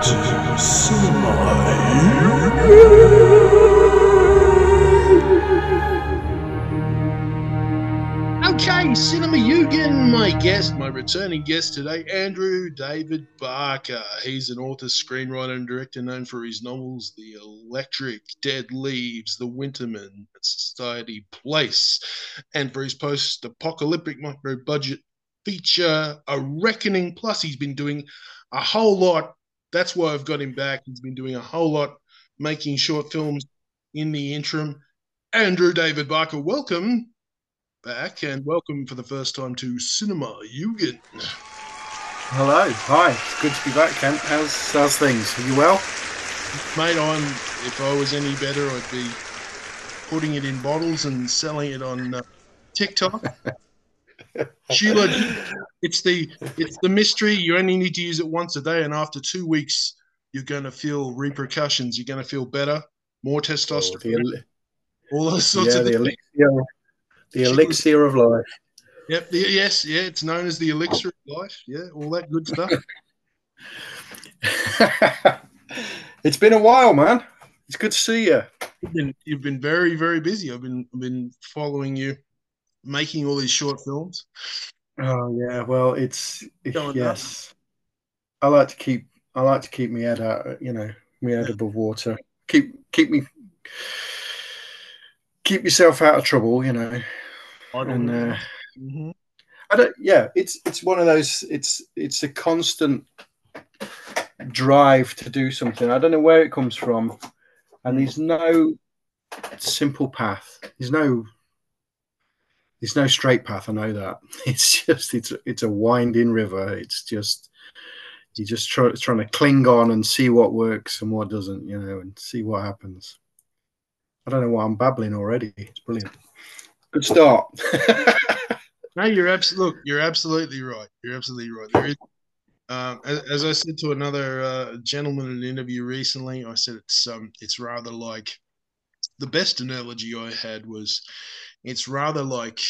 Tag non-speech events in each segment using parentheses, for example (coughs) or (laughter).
to Cinema Okay, Cinema my guest, my returning guest today, Andrew David Barker. He's an author, screenwriter, and director known for his novels The Electric, Dead Leaves, The Winterman, Society Place, and for his post apocalyptic micro budget feature, A Reckoning. Plus, he's been doing a whole lot. That's why I've got him back. He's been doing a whole lot, making short films in the interim. Andrew David Barker, welcome back and welcome for the first time to Cinema Yugen. Hello, hi. It's good to be back, Kent. How's how's things? Are you well? Mate, I'm. If I was any better, I'd be putting it in bottles and selling it on uh, TikTok. (laughs) Sheila, it's the it's the mystery. You only need to use it once a day, and after two weeks, you're going to feel repercussions. You're going to feel better, more testosterone, oh, the, all those sorts yeah, of the things. Elixir, the elixir of life. Yep. The, yes. Yeah. It's known as the elixir of life. Yeah. All that good stuff. (laughs) it's been a while, man. It's good to see you. You've been, you've been very, very busy. I've been, I've been following you, making all these short films. Oh yeah. Well, it's yes. I like to keep. I like to keep my head out. You know, my head above water. Keep keep me keep yourself out of trouble. You know. i And uh, mm-hmm. I don't. Yeah, it's it's one of those. It's it's a constant drive to do something. I don't know where it comes from, and there's no simple path. There's no there's no straight path. I know that. (laughs) It's just it's it's a winding river. It's just you're just try trying to cling on and see what works and what doesn't, you know, and see what happens. I don't know why I'm babbling already. It's brilliant. Good start. (laughs) no, you're absolutely look. you're absolutely right. You're absolutely right. There is, um, as, as, I said to another uh, gentleman in an interview recently, I said it's um it's rather like the best analogy I had was it's rather like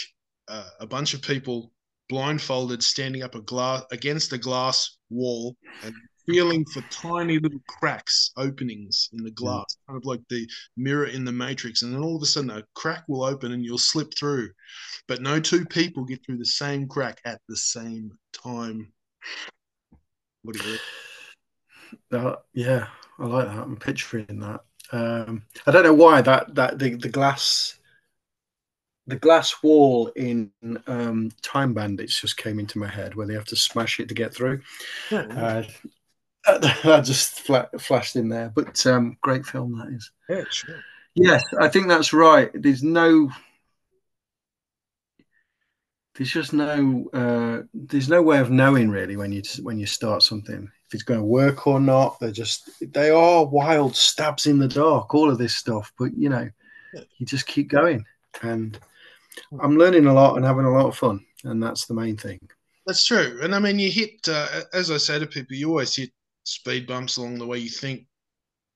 uh, a bunch of people blindfolded standing up a glass against a glass wall and feeling for tiny little cracks, openings in the mm. glass, mm. kind of like the mirror in the matrix. And then all of a sudden, a crack will open and you'll slip through. But no two people get through the same crack at the same time. What do you (sighs) uh, yeah, I like that. I'm picturing that. Um, I don't know why that that the, the glass the glass wall in um, Time Bandits just came into my head where they have to smash it to get through. Yeah. Uh, (laughs) that just flashed in there, but um, great film that is. Yeah, sure. Yes, I think that's right. There's no, there's just no, uh, there's no way of knowing really when you when you start something if it's going to work or not. They're just they are wild stabs in the dark. All of this stuff, but you know, you just keep going and I'm learning a lot and having a lot of fun, and that's the main thing. That's true, and I mean, you hit uh, as I say to people, you always hit speed bumps along the way. You think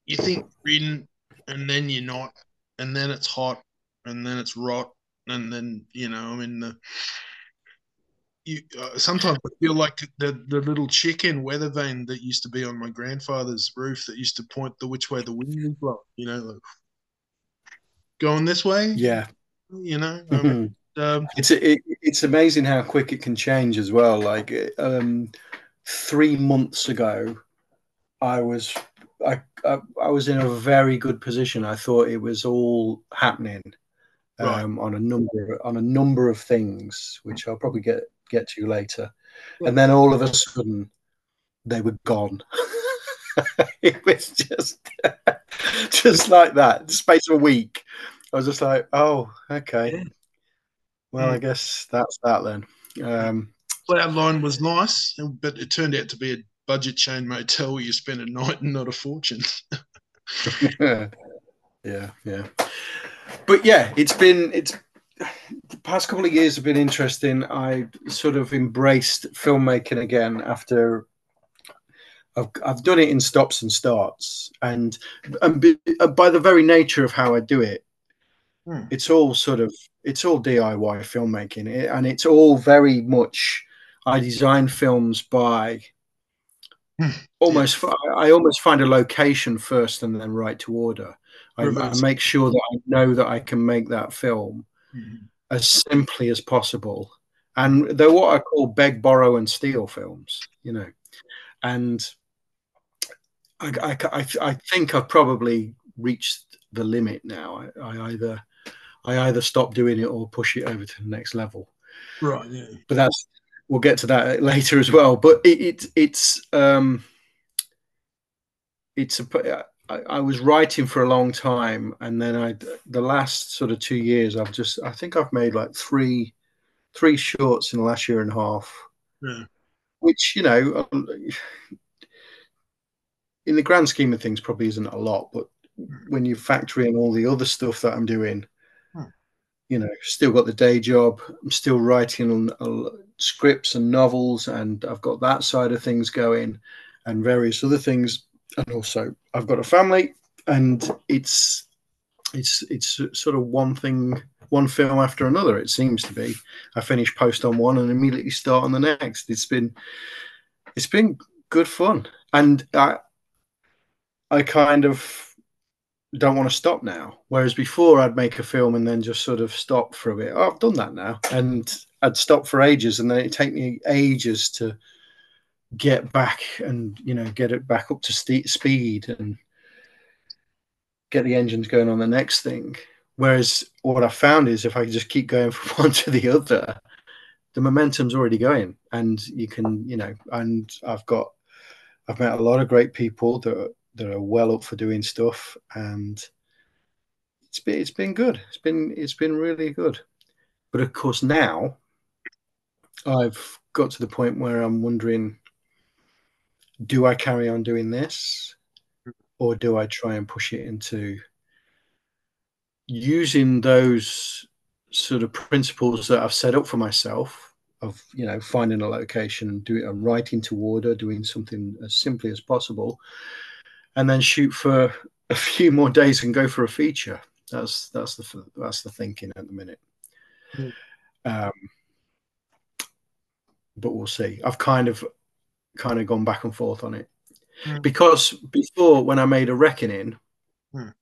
you think in, and then you're not, and then it's hot, and then it's rot, and then you know, I mean the. You, uh, sometimes I feel like the, the little chicken weather vane that used to be on my grandfather's roof that used to point the which way the wind is blowing. You know, like going this way. Yeah, you know, um, um, it's it, it's amazing how quick it can change as well. Like um, three months ago, I was I, I, I was in a very good position. I thought it was all happening right. Um, on a number on a number of things, which I'll probably get get to later. Yeah. And then all of a sudden, they were gone. (laughs) it was just (laughs) just like that, the space of a week. I was just like, oh, okay. Yeah. Well, I guess that's that then. Um, well, that line was nice, but it turned out to be a budget chain motel where you spend a night and not a fortune. (laughs) yeah, yeah. But yeah, it's been it's the past couple of years have been interesting. I sort of embraced filmmaking again after I've, I've done it in stops and starts, and, and by the very nature of how I do it, Hmm. It's all sort of it's all DIY filmmaking, and it's all very much. I design films by (laughs) almost. I almost find a location first and then write to order. I, I, make sure that I know that I can make that film mm-hmm. as simply as possible. And they're what I call beg, borrow, and steal films, you know. And I, I, I, I think I've probably reached the limit now. I, I either I either stop doing it or push it over to the next level. Right. Yeah. But that's we'll get to that later as well. But it, it it's um it's a I, I was writing for a long time, and then I the last sort of two years I've just I think I've made like three three shorts in the last year and a half. Yeah. Which you know, in the grand scheme of things, probably isn't a lot, but when you factor in all the other stuff that I'm doing. You know, still got the day job. I'm still writing uh, scripts and novels, and I've got that side of things going, and various other things. And also, I've got a family, and it's it's it's sort of one thing, one film after another. It seems to be. I finish post on one and immediately start on the next. It's been it's been good fun, and I I kind of don't want to stop now. Whereas before, I'd make a film and then just sort of stop for a bit. Oh, I've done that now, and I'd stop for ages, and then it'd take me ages to get back and you know get it back up to st- speed and get the engines going on the next thing. Whereas what I found is if I just keep going (laughs) from one to the other, the momentum's already going, and you can you know, and I've got I've met a lot of great people that that are well up for doing stuff, and it's been it's been good. It's been it's been really good. But of course now I've got to the point where I'm wondering do I carry on doing this or do I try and push it into using those sort of principles that I've set up for myself of you know finding a location and doing and writing to order, doing something as simply as possible, and then shoot for a few more days and go for a feature. That's that's the that's the thinking at the minute. Mm. Um, but we'll see. I've kind of kind of gone back and forth on it mm. because before when I made a reckoning, mm.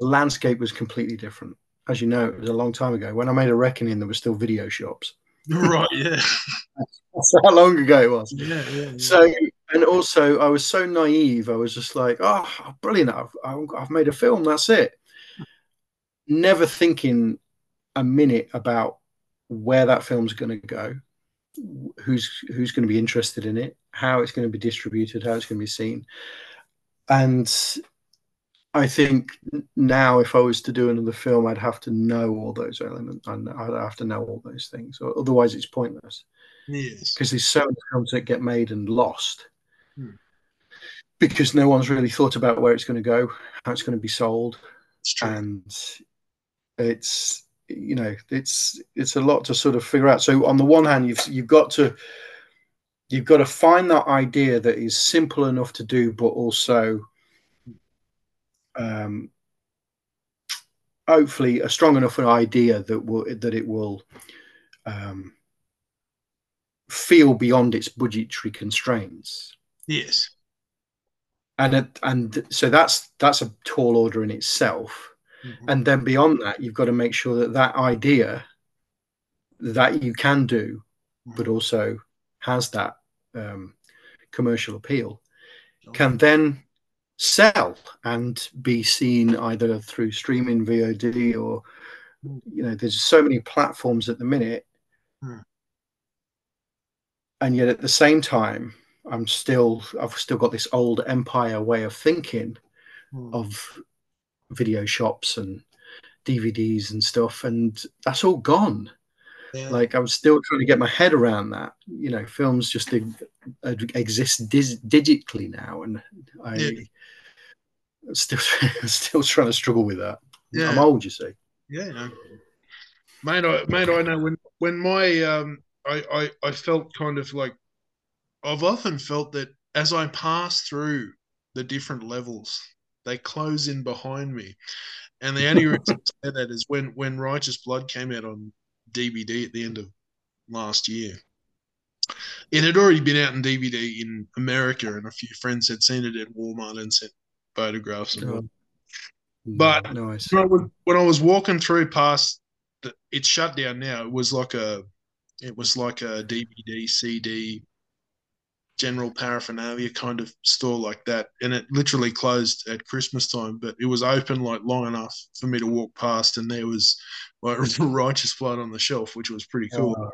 the landscape was completely different. As you know, it was a long time ago. When I made a reckoning, there were still video shops. (laughs) Right. Yeah. (laughs) That's how long ago it was. Yeah, yeah, yeah. So and also I was so naive. I was just like, oh, brilliant! I've, I've made a film. That's it. Never thinking a minute about where that film's going to go, who's who's going to be interested in it, how it's going to be distributed, how it's going to be seen, and I think now if I was to do another film, I'd have to know all those elements, and I'd have to know all those things, otherwise it's pointless. Yes, because there's so many films that get made and lost Hmm. Because no one's really thought about where it's going to go, how it's going to be sold, it's and it's you know it's it's a lot to sort of figure out. So on the one hand, you've you've got to you've got to find that idea that is simple enough to do, but also um, hopefully a strong enough an idea that will that it will um, feel beyond its budgetary constraints. Yes. And it, and so that's that's a tall order in itself. Mm-hmm. And then beyond that, you've got to make sure that that idea that you can do, mm-hmm. but also has that um, commercial appeal, can then sell and be seen either through streaming VOD or you know there's so many platforms at the minute mm. and yet at the same time I'm still I've still got this old empire way of thinking mm. of video shops and DVDs and stuff, and that's all gone. Yeah. Like I'm still trying to get my head around that. You know, films just exist dis- digitally now, and I yeah. still (laughs) still trying to struggle with that. Yeah. I'm old, you see. Yeah, mate. I, mate, I know when when my um, I, I I felt kind of like I've often felt that as I pass through the different levels, they close in behind me. And the only reason I say that is when when Righteous Blood came out on DVD at the end of last year. It had already been out in DVD in America, and a few friends had seen it at Walmart and sent photographs. And Oh, But- nice. when I was, when I was walking through past, the, it's shut down now. It was like a, it was like a DVD, CD, general paraphernalia kind of store like that, and it literally closed at Christmas time. But it was open like long enough for me to walk past, and there was like (laughs) righteous blood on the shelf, which was pretty cool. Oh,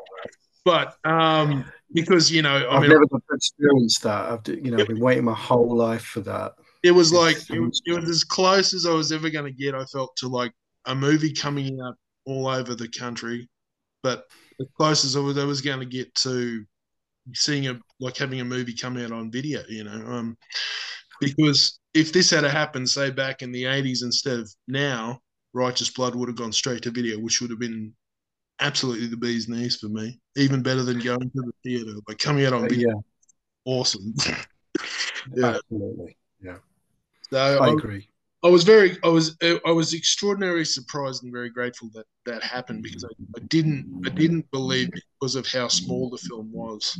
But um, because you know, I I've mean, never got to experience that. I've you know I've been waiting my whole life for that. it was like it was, it was as close as I was ever going to get. I felt to like a movie coming out all over the country, but as close as I was, I was going to get to seeing a like having a movie come out on video. You know, um, because if this had happened, say back in the '80s instead of now, Righteous Blood would have gone straight to video, which would have been absolutely the bee's knees for me. Even better than going to the theater. Like coming out on Uh, video, yeah, awesome. (laughs) yeah. absolutely. Yeah. So I I, agree. I was very, I was, I was extraordinarily surprised and very grateful that that happened because I, I didn't, I didn't believe because of how small the film was,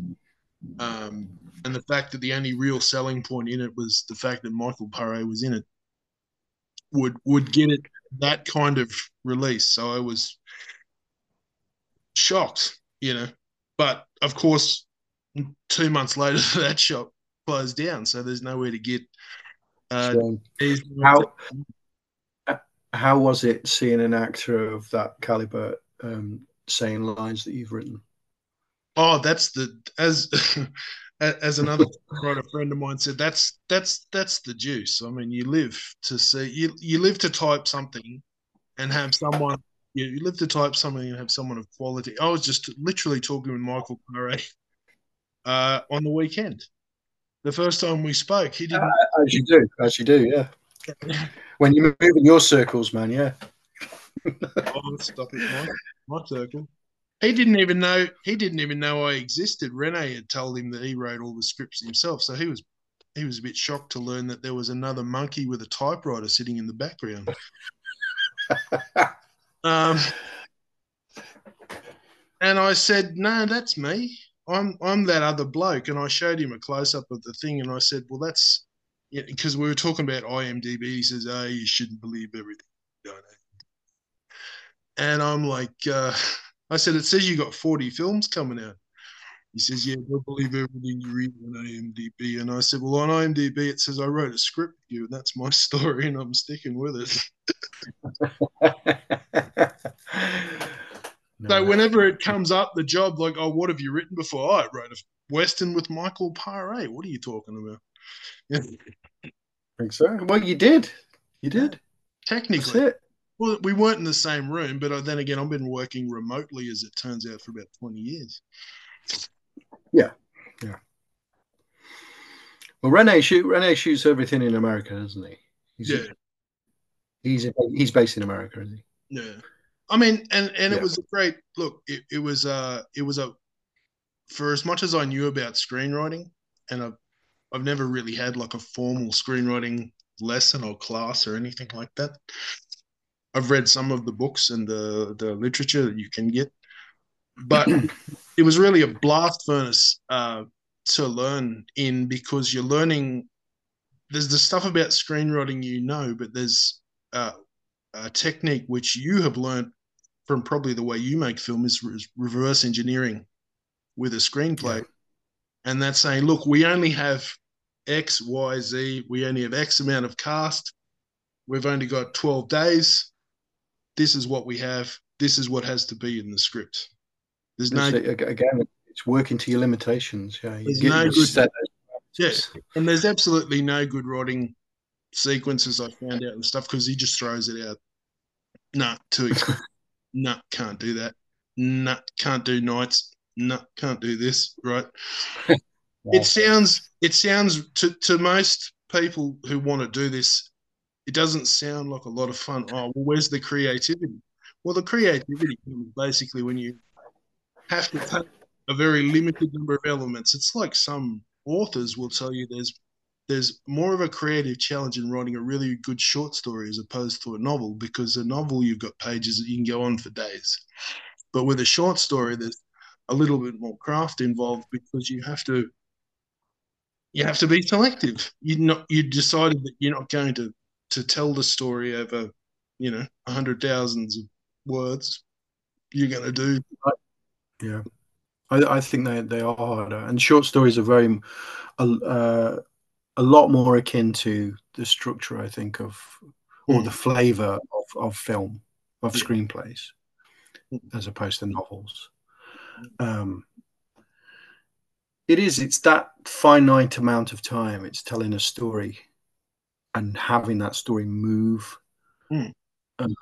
um, and the fact that the only real selling point in it was the fact that Michael Paré was in it, would would get it that kind of release. So I was shocked, you know. But of course, two months later, (laughs) that shop closed down, so there's nowhere to get. Uh, these- how how was it seeing an actor of that caliber um, saying lines that you've written? Oh, that's the as (laughs) as another (laughs) writer friend of mine said. That's that's that's the juice. I mean, you live to see you you live to type something and have someone. You, you live to type something and have someone of quality. I was just literally talking with Michael Paré uh, on the weekend. The first time we spoke, he didn't. As you do, as you do, yeah. (laughs) When you move in your circles, man, yeah. (laughs) oh, stop it, Mike. My circle. He didn't even know. He didn't even know I existed. Rene had told him that he wrote all the scripts himself, so he was he was a bit shocked to learn that there was another monkey with a typewriter sitting in the background. (laughs) Um, and I said, "No, that's me. I'm I'm that other bloke." And I showed him a close up of the thing, and I said, "Well, that's because we were talking about IMDb." He says, "Oh, you shouldn't believe everything." you know." And I'm like, uh, I said, "It says you got 40 films coming out." He says, "Yeah, don't believe everything you read on IMDb." And I said, "Well, on IMDb it says I wrote a script for you, and that's my (laughs) story, and I'm sticking with it." (laughs) So whenever it (laughs) comes up, the job like, oh, what have you written before? Oh, I wrote a western with Michael Paré. What are you talking about? Yeah, think so. Well, you did. You did. That's technically, it. well, we weren't in the same room, but uh, then again, I've been working remotely, as it turns out, for about twenty years. Well, Rene shoot Rene shoots everything in America, doesn't he? He's, Yeah, He's he's based in America, isn't he? yeah. I mean, and and Yeah. it was a great look. It, it was uh it was a for as much as I knew about screenwriting, and I've I've never really had like a formal screenwriting lesson or class or anything like that. I've read some of the books and the the literature that you can get, but it was really a blast furnace uh, to learn in because you're learning. There's the stuff about screenwriting you know, but there's uh, a technique which you have learned from probably the way you make film is re- reverse engineering with a screenplay, and that's saying, look, we only have X, Y, Z. We only have X amount of cast. We've only got 12 days. This is what we have. This is what has to be in the script. There's no, again, it's working to your limitations. Yeah, you There's no good- set- yeah, and there's absolutely no good writing sequences I found out and stuff because he just throws it out. Nah, too (laughs) nah, can't do that. Nah, can't do nights. Nah, can't do this. Right. (laughs) it sounds it sounds to, to most people who want to do this it doesn't sound like a lot of fun oh well where's the creativity well the creativity comes basically when you have to take a very limited number of elements it's like some authors will tell you there's there's more of a creative challenge in writing a really good short story as opposed to a novel because a novel you've got pages that you can go on for days but with a short story there's a little bit more craft involved because you have to you have to be selective. You not you decided that you're not going to to tell the story over you know a hundred thousands of words. You're going to do yeah. I, I think they, they are harder, and short stories are very uh, a lot more akin to the structure, I think, of or the hmm. flavor of, of film of screenplays as opposed to novels. Um, it is. It's that finite amount of time. It's telling a story and having that story move mm. um,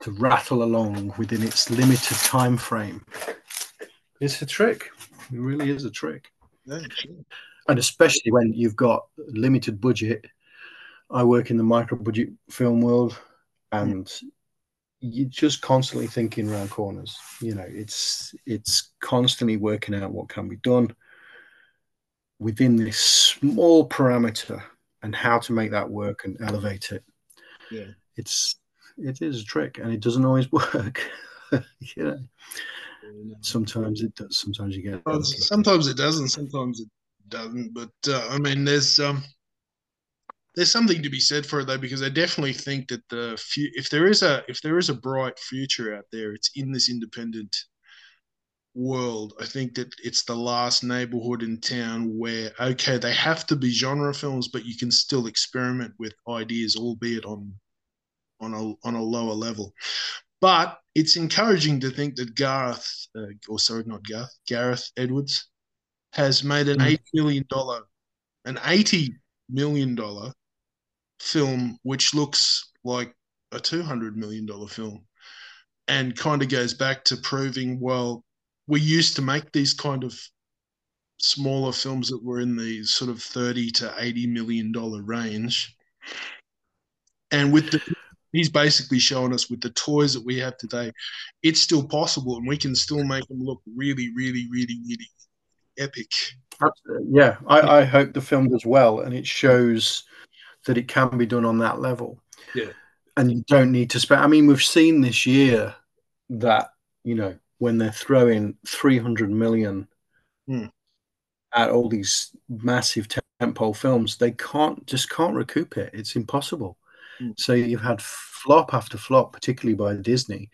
to rattle along within its limited time frame. It's a trick. It really is a trick. Yeah, sure. And especially when you've got limited budget. I work in the micro budget film world, and mm. you're just constantly thinking around corners. You know, it's it's constantly working out what can be done within this small parameter and how to make that work and elevate it. Yeah, it's it is a trick, and it doesn't always (laughs) work. (laughs) you know, sometimes it does. Sometimes you get. Well, sometimes it doesn't. Sometimes it doesn't. But uh, I mean, there's um, there's something to be said for it though, because I definitely think that the fu- if there is a if there is a bright future out there, it's in this independent world. I think that it's the last neighborhood in town where okay, they have to be genre films, but you can still experiment with ideas, albeit on on a on a lower level. But it's encouraging to think that Gareth, uh, or sorry, not Gareth, Gareth Edwards, has made an mm. eight million dollar, an eighty million dollar film, which looks like a two hundred million dollar film, and kind of goes back to proving well, we used to make these kind of smaller films that were in the sort of thirty to eighty million dollar range, and with the he's basically showing us with the toys that we have today, it's still possible, and we can still make them look really, really, really, really epic. Yeah, I, I hope the film does well, and it shows that it can be done on that level. Yeah, and you don't need to spend. I mean, we've seen this year that you know when they're throwing three hundred million hmm. at all these massive tentpole films, they can't just can't recoup it. It's impossible. Mm. So you've had flop after flop, particularly by Disney.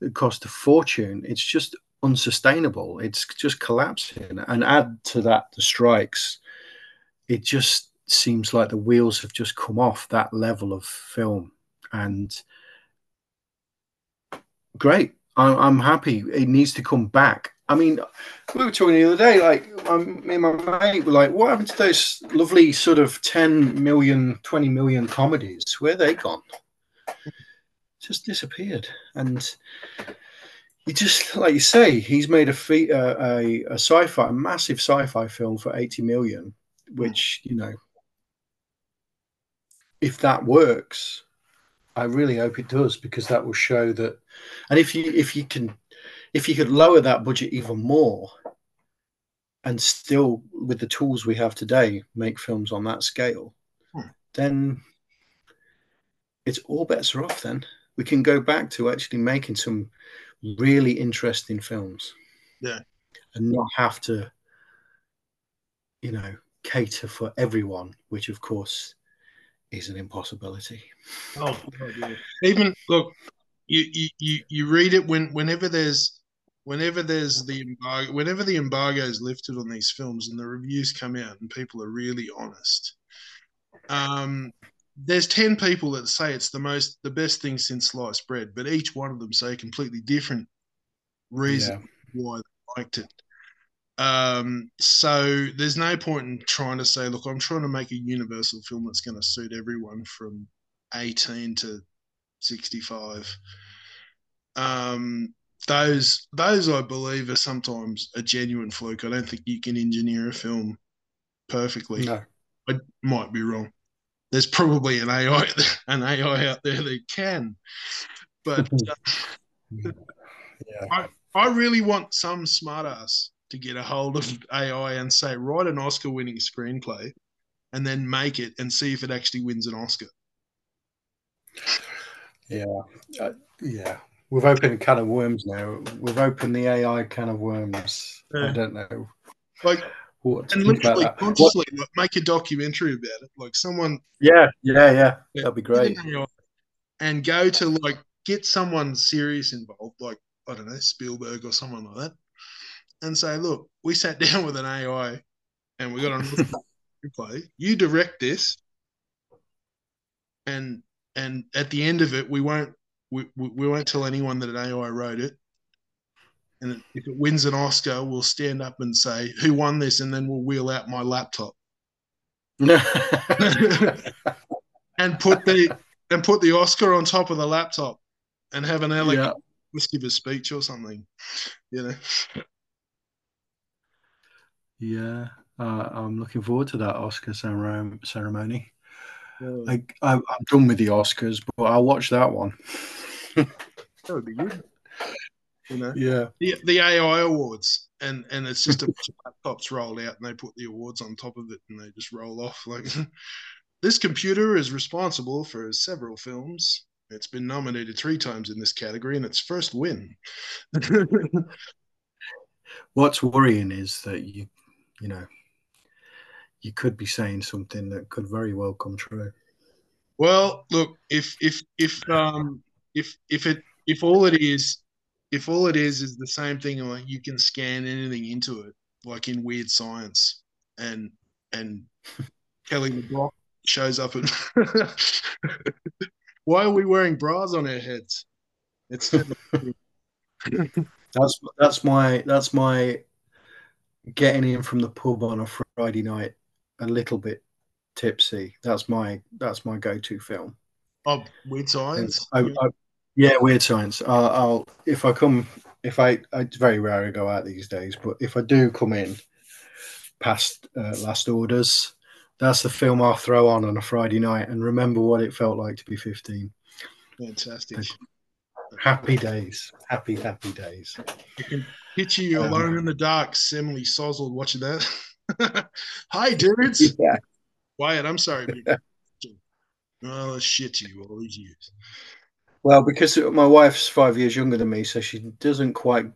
It cost a fortune. It's just unsustainable. It's just collapsing. And add to that the strikes. It just seems like the wheels have just come off that level of film. And great. I'm happy. It needs to come back. I mean, we were talking the other day, like um, me and my mate were like, what happened to those lovely sort of 10 million, 20 million comedies? Where they gone? Just disappeared. And you just, like you say, he's made a, fee, uh, a, a sci-fi, a massive sci-fi film for 80 million, which, you know, if that works, I really hope it does because that will show that. And if you if you can if you could lower that budget even more and still with the tools we have today make films on that scale hmm. then it's all bets are off then. We can go back to actually making some really interesting films. Yeah. And not have to you know cater for everyone which of course is an impossibility. Oh even look you, you you read it when whenever there's whenever there's the embargo, whenever the embargo is lifted on these films and the reviews come out and people are really honest, um, there's 10 people that say it's the most the best thing since sliced bread but each one of them say a completely different reason yeah. why they liked it. Um, so there's no point in trying to say look i'm trying to make a universal film that's going to suit everyone from 18 to 65 um, those those I believe are sometimes a genuine fluke. I don't think you can engineer a film perfectly. No. I might be wrong. There's probably an AI (laughs) an AI out there that can, but uh, (laughs) yeah. I I really want some smartass to get a hold of AI and say write an Oscar winning screenplay, and then make it and see if it actually wins an Oscar. Yeah, uh, yeah We've opened a can of worms now. We've opened the AI can of worms. Yeah. I don't know Like, what to and think about literally that. What- consciously like, make a documentary about it. Like someone yeah, yeah, yeah. Yeah. That'd be great. and go to like get someone serious involved, like I don't know Spielberg or someone like that, and say, look, we sat (laughs) down with an AI and we got on (laughs) a play. You direct this, and and at the end of it, we won't we, we, we won't tell anyone that an AI wrote it. And if it wins an Oscar, we'll stand up and say who won this, and then we'll wheel out my laptop (laughs) and put the and put the Oscar on top of the laptop and have an Alec yeah. let's give a speech or something. You know. Yeah, uh, I'm looking forward to that Oscar ceremony. Yeah, Like I, I'm done with the Oscars, but I'll watch that one. that would be good. You know. Yeah, The the AI awards. And and it's just a bunch of laptops rolled out and they put the awards on top of it and they just roll off. Like (laughs) this computer is responsible for several films. It's been nominated three times in this category and its first win. (laughs) what's worrying is that you, you know, you could be saying something that could very well come true. Well, look, if if if um if if it if all it is if all it is is the same thing, like you can scan anything into it, like in Weird Science, and and (laughs) Kelly McGraw shows up and (laughs) why are we wearing bras on our heads? It's (laughs) That's that's my that's my getting in from the pub on a Friday night, a little bit tipsy. That's my that's my go-to film. oh, Weird Science. I, I, yeah, weird science. I'll, I'll if I come if I it's very rare I go out these days, but if I do come in past uh, last orders, that's the film I'll throw on on a Friday night and remember what it felt like to be fifteen. Fantastic. Happy days, happy happy days. You can picture you Um, alone in the dark, semi sozzled watching that. (laughs) (laughs) Hi, dudes. Yeah. Wyatt, I'm sorry. (laughs) Oh, shit you all these years. Well, because my wife's five years younger than me, so she doesn't quite.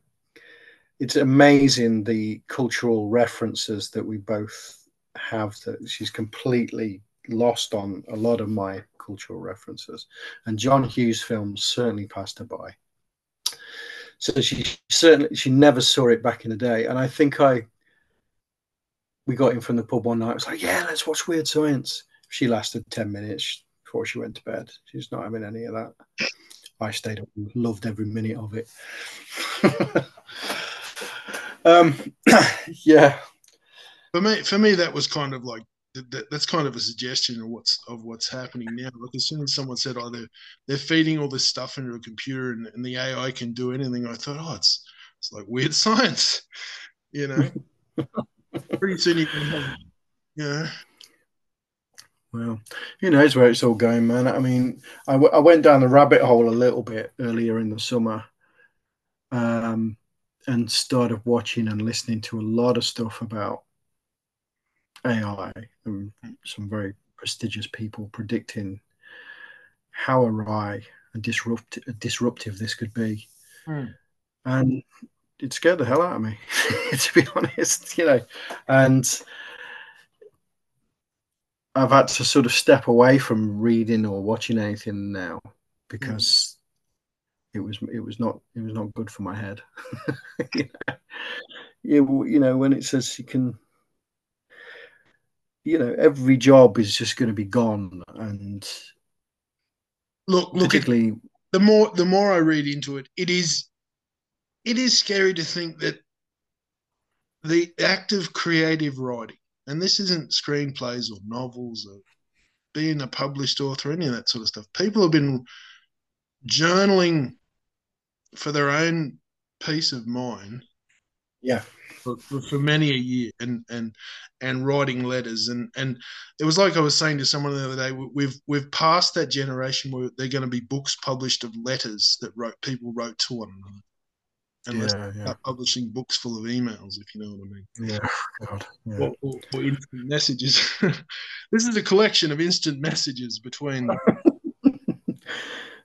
It's amazing the cultural references that we both have. That she's completely lost on a lot of my cultural references, and John Hughes films certainly passed her by. So she certainly she never saw it back in the day, and I think I. We got in from the pub one night. I was like, "Yeah, let's watch Weird Science." She lasted ten minutes before she went to bed. She's not having any of that. I stayed up and loved every minute of it. (laughs) um, (clears throat) yeah, For me, for me, that was kind of like that- that's kind of a suggestion of what's of what's happening now. Like as soon as someone said, "Oh, they're they're feeding all this stuff into a computer and, and the AI can do anything," I thought, "Oh, it's it's like weird science," (laughs) you know. (laughs) Pretty soon you can have, you know, well, who knows where it's all going, man. I mean, I, w- I went down the rabbit hole a little bit earlier in the summer um, and started watching and listening to a lot of stuff about AI and some very prestigious people predicting how awry and disrupt- disruptive this could be. Hmm. And it scared the hell out of me, (laughs) to be honest, you know. And I've had to sort of step away from reading or watching anything now because it was it was not it was not good for my head. (laughs) you, know, you, you know when it says you can, you know, every job is just going to be gone, and look, look. Particularly the more the more I read into it, it is it is scary to think that the act of creative writing, and this isn't screenplays or novels or being a published author, any of that sort of stuff. People have been journaling for their own peace of mind yeah, for, for, for many a year and and and writing letters. And and it was like I was saying to someone the other day we- we've we've passed that generation where they're going to be books published of letters that wrote people wrote to one another unless yeah, yeah, publishing books full of emails if you know what I mean yeah. God, yeah. or, or, or instant messages (laughs) this is a collection of instant messages between (laughs)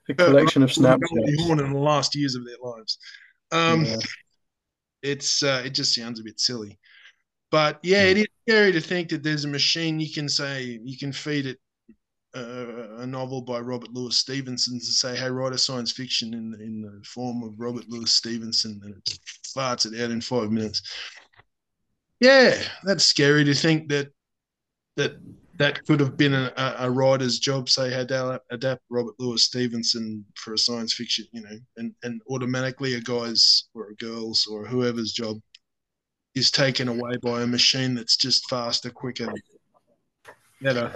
A collection of Snapchats. born in the last years of their lives. Um, yeah. It's uh, it just sounds a bit silly, but yeah, it is scary to think that there's a machine you can say you can feed it a novel by Robert Louis Stevenson and say, "Hey, write a science fiction in in the form of Robert Louis Stevenson," and it farts it out in five minutes. Yeah, that's scary to think that that that could have been a, a writer's job, say, had to adapt Robert Louis Stevenson for a science fiction, you know, and, and automatically a guy's or a girl's or whoever's job is taken away by a machine that's just faster, quicker, better.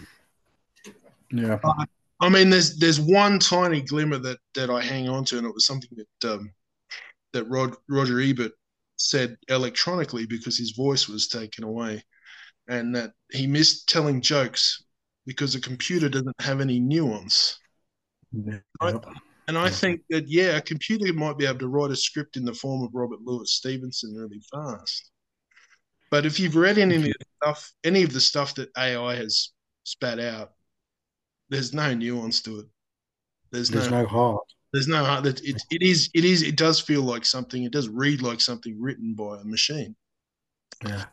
Yeah. Uh, I mean, there's there's one tiny glimmer that that I hang on to, and it was something that um, that Rod, Roger Ebert said electronically because his voice was taken away and that he missed telling jokes because a computer doesn't have any nuance. Yeah. I, and I think that yeah, a computer might be able to write a script in the form of Robert Louis Stevenson really fast. But if you've read any of the stuff, any of the stuff that AI has spat out, there's no nuance to it. There's, there's no, no heart. There's no heart. It, it, it is. It is. It does feel like something. It does read like something written by a machine. Yeah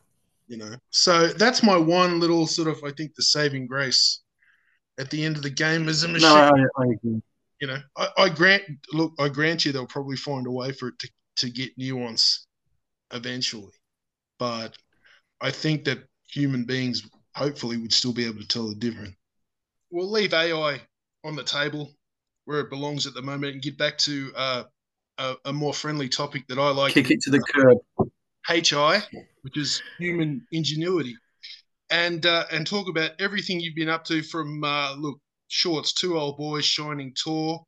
you know. So that's my one little sort of, I think, the saving grace at the end of the game is a machine. No, I, I agree. You know, I, I, grant, look, I grant you they'll probably find a way for it to, to get nuance eventually, but I think that human beings hopefully would still be able to tell the difference. We'll leave AI on the table where it belongs at the moment and get back to uh, a, a, more friendly topic that I like. Kick it to the curb. HI, which is human ingenuity, and uh, and talk about everything you've been up to from uh, look shorts, two old boys, shining tour.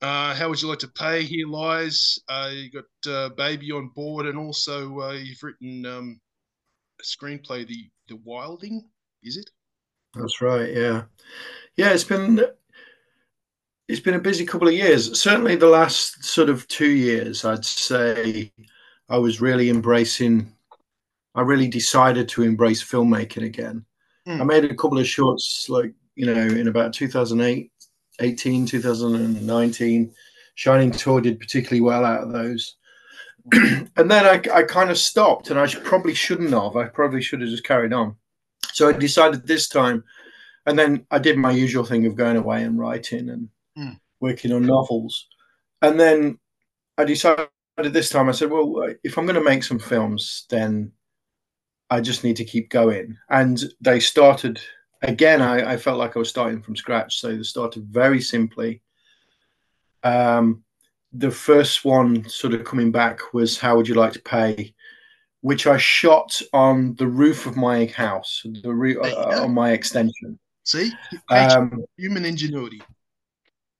Uh, how would you like to pay? Here lies. Uh, you got uh, baby on board, and also uh, you've written um, a screenplay, the the Wilding. Is it? That's right. Yeah, yeah. It's been it's been a busy couple of years. Certainly, the last sort of two years, I'd say I was really embracing. I really decided to embrace filmmaking again. Mm. I made a couple of shorts, like you know, in about 2008, 18, 2019. Shining Tour did particularly well out of those. (clears throat) and then I, I kind of stopped, and I probably shouldn't have. I probably should have just carried on. So I decided this time, and then I did my usual thing of going away and writing and mm. working on novels. And then I decided this time, I said, well, if I'm going to make some films, then I just need to keep going. And they started again. I, I felt like I was starting from scratch, so they started very simply. Um, the first one, sort of coming back, was "How would you like to pay?" Which I shot on the roof of my house, the re- uh, on my extension. See, um, human ingenuity.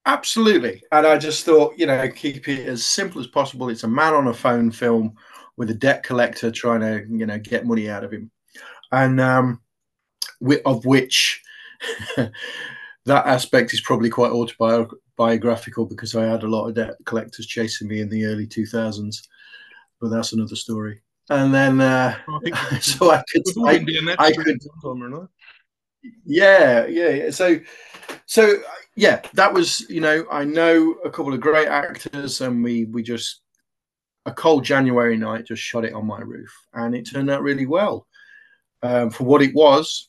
Absolutely. And I just thought, you know, keep it as simple as possible. It's a man on a phone film with a debt collector trying to, you know, get money out of him. And um, of which (laughs) that aspect is probably quite autobiographical because I had a lot of debt collectors chasing me in the early 2000s. But that's another story. And then, uh, I (laughs) so I could, I, I could, yeah, yeah, yeah. So, so yeah, that was you know I know a couple of great actors, and we we just a cold January night just shot it on my roof, and it turned out really well um, for what it was.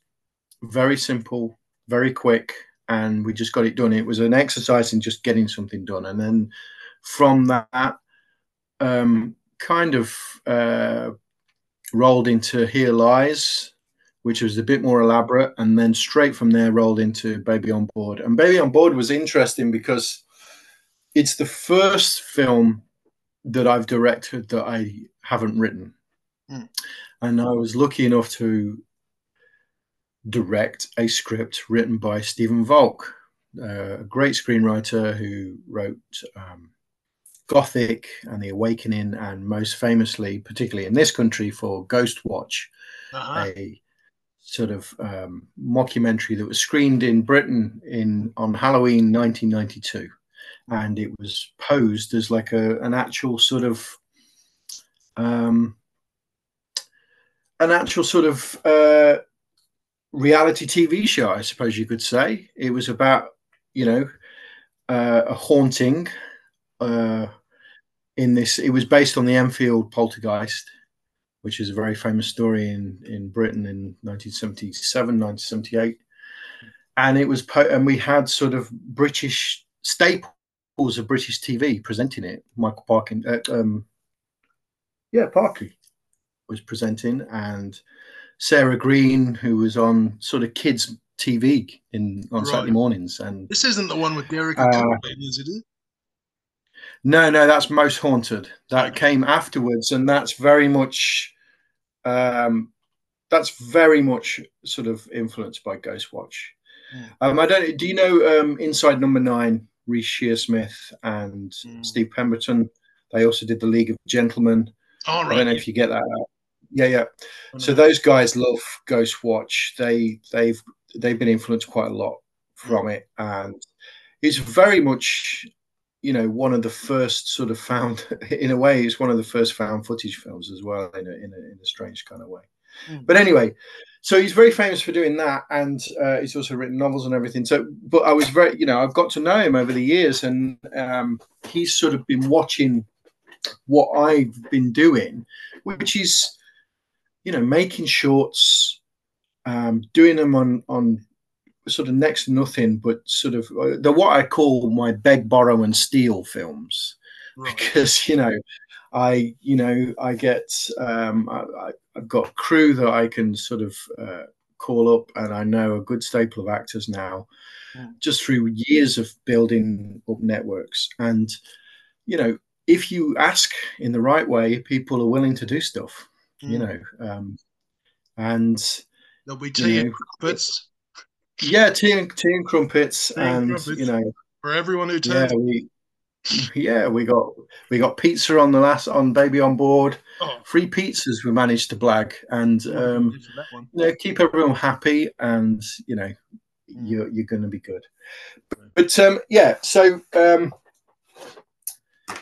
Very simple, very quick, and we just got it done. It was an exercise in just getting something done, and then from that, um, kind of uh, rolled into Here Lies, which was a bit more elaborate, and then straight from there rolled into Baby on Board. And Baby on Board was interesting because it's the first film that I've directed that I haven't written. Mm. And I was lucky enough to direct a script written by Stephen Volk, a great screenwriter who wrote um, Gothic and The Awakening, and most famously, particularly in this country, for Ghostwatch, uh-huh. a sort of um, mockumentary that was screened in Britain in on Halloween 1992, and it was posed as like a an actual sort of um, an actual sort of uh, reality TV show, I suppose you could say. It was about you know uh, a haunting uh, in this. It was based on the Enfield poltergeist, which is a very famous story in, in Britain in 1977, 1978. And it was, po- and we had sort of British staples of British TV presenting it. Michael Parkin, uh, um, yeah, Parky was presenting, and Sarah Greene, who was on sort of kids TV in on Right. Saturday mornings, and This isn't the one with Derek Uh, is it? No, no, that's Most Haunted. That came afterwards, and that's very much, um, that's very much sort of influenced by Ghostwatch. Mm. Um, I don't. Do you know um, Inside Number Nine? Reece Shearsmith and Mm. Steve Pemberton. They also did the League of Gentlemen. All I don't know if you get that. Yeah, yeah. So those guys love Ghostwatch. They they've they've been influenced quite a lot from it, and it's very much you know one of the first sort of found (laughs) in a way it's one of the first found footage films as well in a in a, in a strange kind of way. Mm. But anyway, so he's very famous for doing that, and uh, he's also written novels and everything. So, but I was very you know I've got to know him over the years, and um, he's sort of been watching what I've been doing, which is you know making shorts um, doing them on on sort of next to nothing but sort of uh, the what i call my beg borrow and steal films Right. because you know i you know i get um I, i've got crew that i can sort of uh, call up and i know a good staple of actors now Mm. just through years of building up networks and you know if you ask in the right way people are willing to do stuff you Mm. know um and There'll be you tea and know, crumpets yeah tea and tea and crumpets Tea and and crumpets. you know for everyone who yeah turns. we yeah we got we got pizza on the last on baby on board Oh, free pizzas we managed to blag and oh, um you know, keep everyone happy and you know Mm. you're you're going to be good but um yeah so um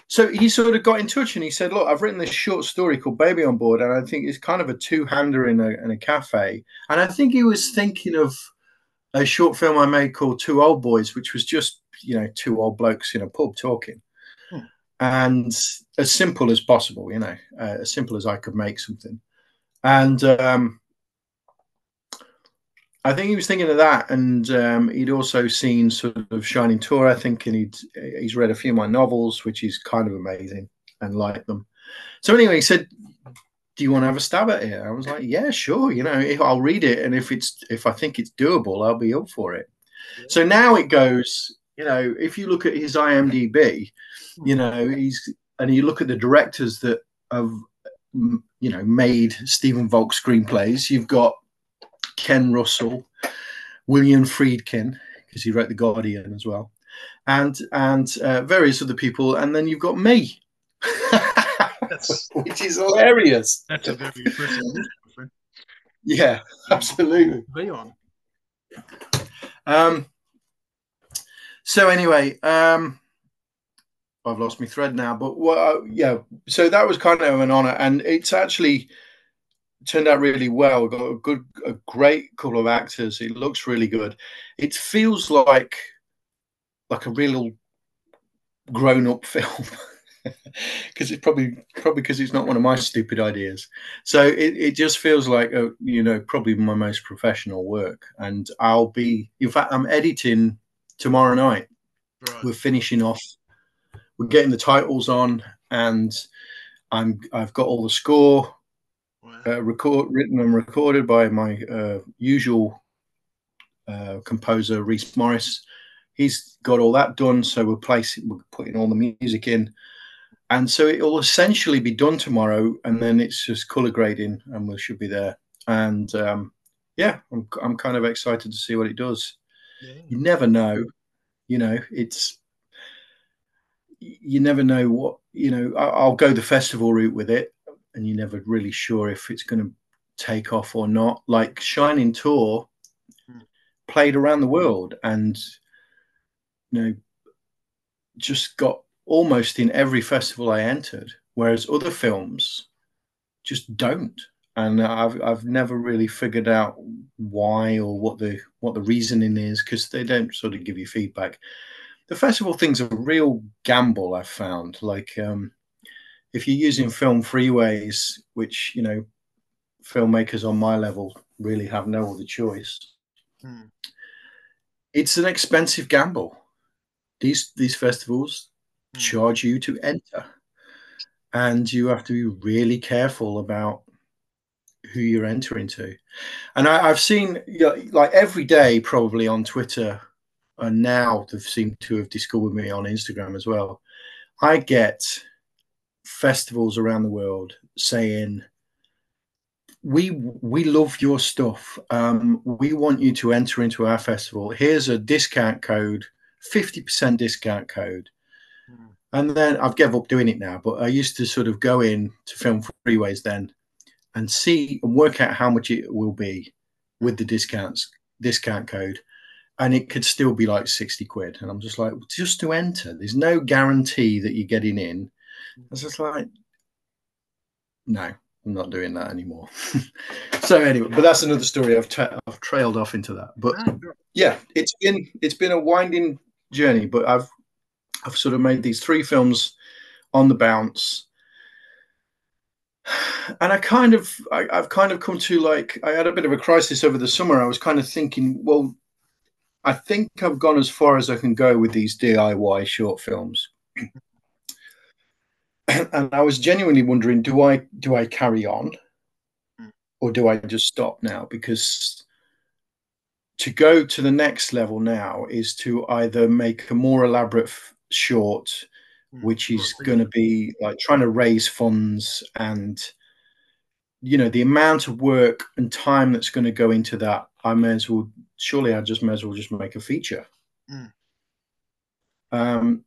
so he sort of got in touch and he said look i've written this short story called baby on board and i think it's kind of a two-hander in a, in a cafe and i think he was thinking of a short film i made called two old boys which was just you know two old blokes in a pub talking Hmm. and as simple as possible you know uh, as simple as i could make something and um I think he was thinking of that, and um, he'd also seen sort of Shining Tor, I think, and he'd he's read a few of my novels, which is kind of amazing and liked them. So anyway, he said, "Do you want to have a stab at it?" I was like, "Yeah, sure. You know, if I'll read it, and if it's if I think it's doable, I'll be up for it." So now it goes. You know, if you look at his IMDb, you know he's and you look at the directors that have you know made Stephen Volk screenplays. You've got Ken Russell, William Friedkin, because he wrote The Guardian as well, and and uh, various other people, and then you've got me, (laughs) That's (laughs) which is hilarious. that's a very impressive friend. Yeah, (laughs) absolutely. Be on. Um, so anyway, um, I've lost my thread now, but what, uh, yeah, so that was kind of an honor, and it's actually turned out really well. We've got a good, a great couple of actors. It looks really good. It feels like like a real grown-up (laughs) film. (laughs) Because it's probably probably because it's not one of my stupid ideas, so it, it just feels like a, you know probably my most professional work. And I'll be in fact I'm editing tomorrow night Right. we're finishing off we're getting the titles on and i'm i've got all the score Wow. uh, record written and recorded by my uh, usual uh, composer reese morris he's got all that done so we're placing we're putting all the music in and so it will essentially be done tomorrow and then it's just color grading and we should be there and um, yeah I'm, I'm kind of excited to see what it does Yeah. you never know you know it's you never know what you know I- i'll go the festival route with it and you're never really sure if it's going to take off or not like shining tor Hmm. played around the world and you know just got almost in every festival i entered whereas other films just don't and i've i've never really figured out why or what the what the reasoning is because they don't sort of give you feedback the festival thing's a real gamble. I've found like um, if you're using FilmFreeways, which you know filmmakers on my level really have no other choice. Hmm. It's an expensive gamble. These these festivals. Charge you to enter, and you have to be really careful about who you're entering to. And I, have seen you know, like every day probably on Twitter, and now they've seemed to have discovered me on Instagram as well. I get festivals around the world saying we we love your stuff. Um, we want you to enter into our festival. Here's a discount code, fifty percent discount code. And then I've given up doing it now, but I used to sort of go in to film freeways then and see and work out how much it will be with the discounts discount code and it could still be like 60 quid and i'm just like just to enter there's no guarantee that you're getting in it's just like no I'm not doing that anymore. (laughs) so anyway, but that's another story. I've tra- I've trailed off into that. But ah, yeah, it's been it's been a winding journey. But I've I've sort of made these three films on the bounce, and I kind of I, I've kind of come to like I had a bit of a crisis over the summer. I was kind of thinking, well, I think I've gone as far as I can go with these DIY short films. (clears throat) and I was genuinely wondering, do I do I carry on, or do I just stop now? Because to go to the next level now is to either make a more elaborate short, hmm. which is going to be like trying to raise funds and you know the amount of work and time that's going to go into that. I may as well surely I just may as well just make a feature. Mm. Um,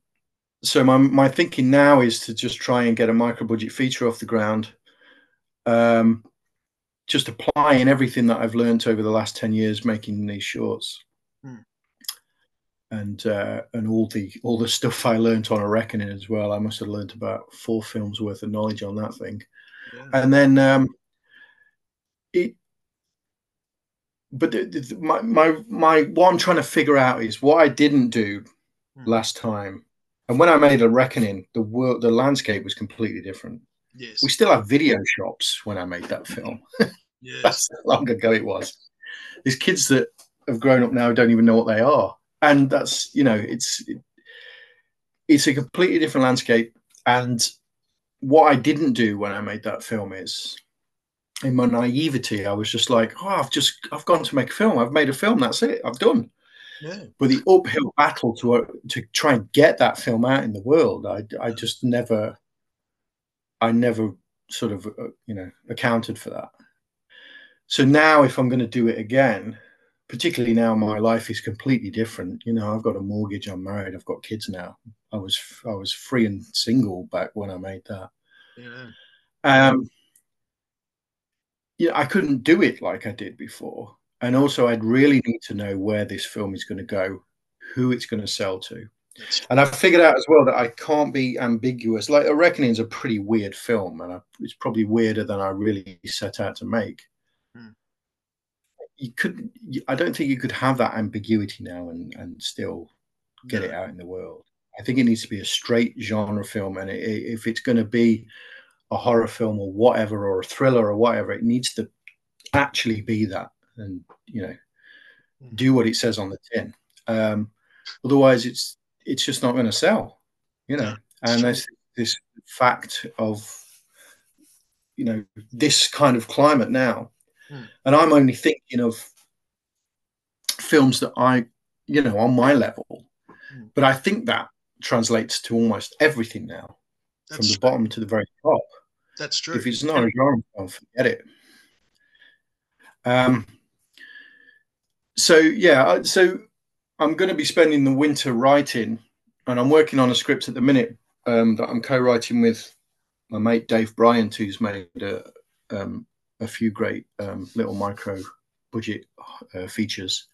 so my my thinking now is to just try and get a micro budget feature off the ground. Um, just applying everything that I've learned over the last ten years making these shorts. And uh, and all the all the stuff I learned on a reckoning as well. I must have learned about four films worth of knowledge on that thing, yeah. and then um, it. But the, the, my my my what I'm trying to figure out is what I didn't do hmm. last time and when I made a reckoning, the world, the landscape was completely different. Yes. We still have video shops when I made that film. (laughs) Yes. That's how long ago it was. These kids that have grown up now don't even know what they are. And that's, you know, it's it, it's a completely different landscape. And what I didn't do when I made that film is in my naivety, I was just like, oh, I've just I've gone to make a film. I've made a film. That's it. I've done. Yeah. But the uphill battle to to try and get that film out in the world, I I just never, I never sort of uh, you know accounted for that. So now, if I'm going to do it again, particularly now my life is completely different. You know, I've got a mortgage, I'm married, I've got kids now. I was I was free and single back when I made that. Yeah. Um. Yeah, I couldn't do it like I did before and also I'd really need to know where this film is going to go, who it's going to sell to. And I figured out as well that I can't be ambiguous. Like A Reckoning is a pretty weird film, and I, it's probably weirder than I really set out to make. You could, I don't think you could have that ambiguity now and and still get it out in the world. I think it needs to be a straight genre film, and it, if it's going to be a horror film or whatever, or a thriller or whatever, it needs to actually be that and you know hmm. do what it says on the tin. Um, otherwise, it's it's just not going to sell, you know. And there's this fact of you know this kind of climate now, mm. and I'm only thinking of films that I you know on my level, mm. but I think that translates to almost everything now, That's from the true. bottom to the very top. That's true. If it's not a genre film, forget it. Um, so yeah, so I'm going to be spending the winter writing, and I'm working on a script at the minute um, that I'm co-writing with my mate Dave Bryant, who's made a, um, a few great um, little micro budget uh, features.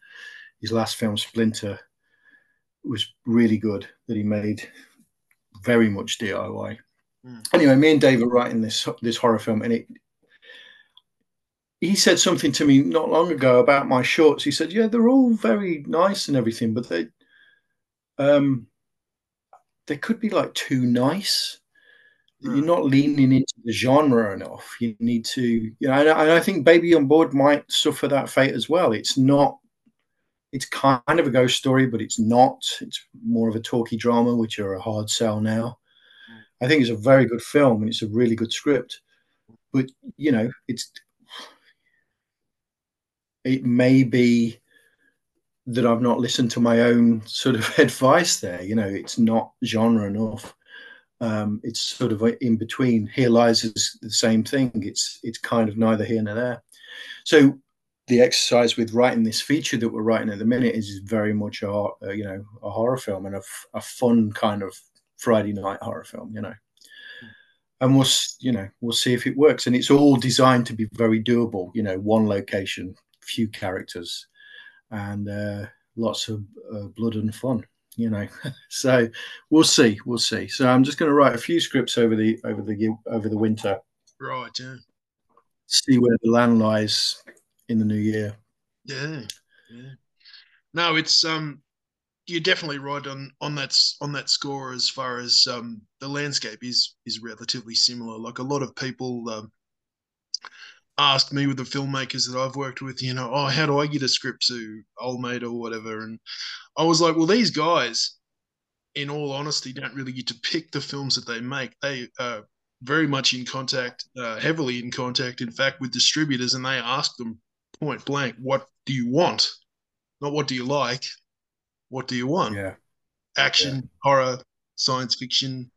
His last film, Splinter, was really good. That he made very much DIY. Mm. Anyway, me and Dave are writing this this horror film, and it he said something to me not long ago about my shorts. He said, "Yeah, they're all very nice and everything, but they, um, they could be like too nice. You're hmm. not leaning into the genre enough. You need to, you know, and I think Baby on Board might suffer that fate as well. It's not, it's kind of a ghost story, but it's not. It's more of a talky drama, which are a hard sell now. Hmm. I think it's a very good film and it's a really good script. But, you know, it's, it may be that I've not listened to my own sort of (laughs) advice there. You know, it's not genre enough. Um, it's sort of in between. Here lies is the same thing. It's it's kind of neither here nor there. So the exercise with writing this feature that we're writing at the minute is very much a, you know a horror film and a, a fun kind of Friday night horror film. You know, and we'll you know we'll see if it works. And it's all designed to be very doable. You know, one location, few characters and uh, lots of uh, blood and fun you know. (laughs) So we'll see we'll see. So i'm just going to write a few scripts over the over the over the winter. Right yeah. See where the land lies in the new year. Yeah yeah. No it's um you're definitely right on on that on that score as far as um the landscape is is relatively similar. Like a lot of people um asked me with the filmmakers that I've worked with, you know, oh, how do I get a script to old mate or whatever? And I was like, well, these guys, in all honesty, don't really get to pick the films that they make. They are very much in contact, uh, heavily in contact, in fact, with distributors, and they ask them point blank, what do you want? Not what do you like, what do you want? Yeah. Action, yeah. horror, science fiction,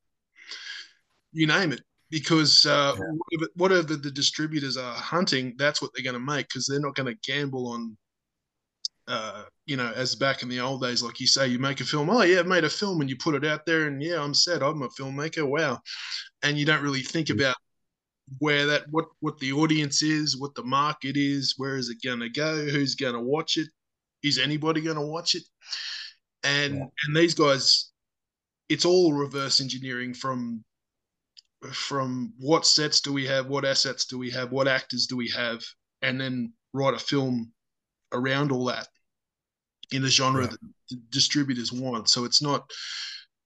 you name it because uh, yeah. whatever, whatever, the distributors are hunting, that's what they're going to make because they're not going to gamble on, uh, you know, as back in the old days, like you say, you make a film. Oh yeah, I've made a film, and you put it out there, and yeah, I'm set. I'm a filmmaker. Wow, and you don't really think about where that what what the audience is, what the market is, where is it going to go, who's going to watch it, is anybody going to watch it, and yeah. and these guys, it's all reverse engineering from from what sets do we have, what assets do we have, what actors do we have, and then write a film around all that in the genre yeah. that the distributors want. So it's not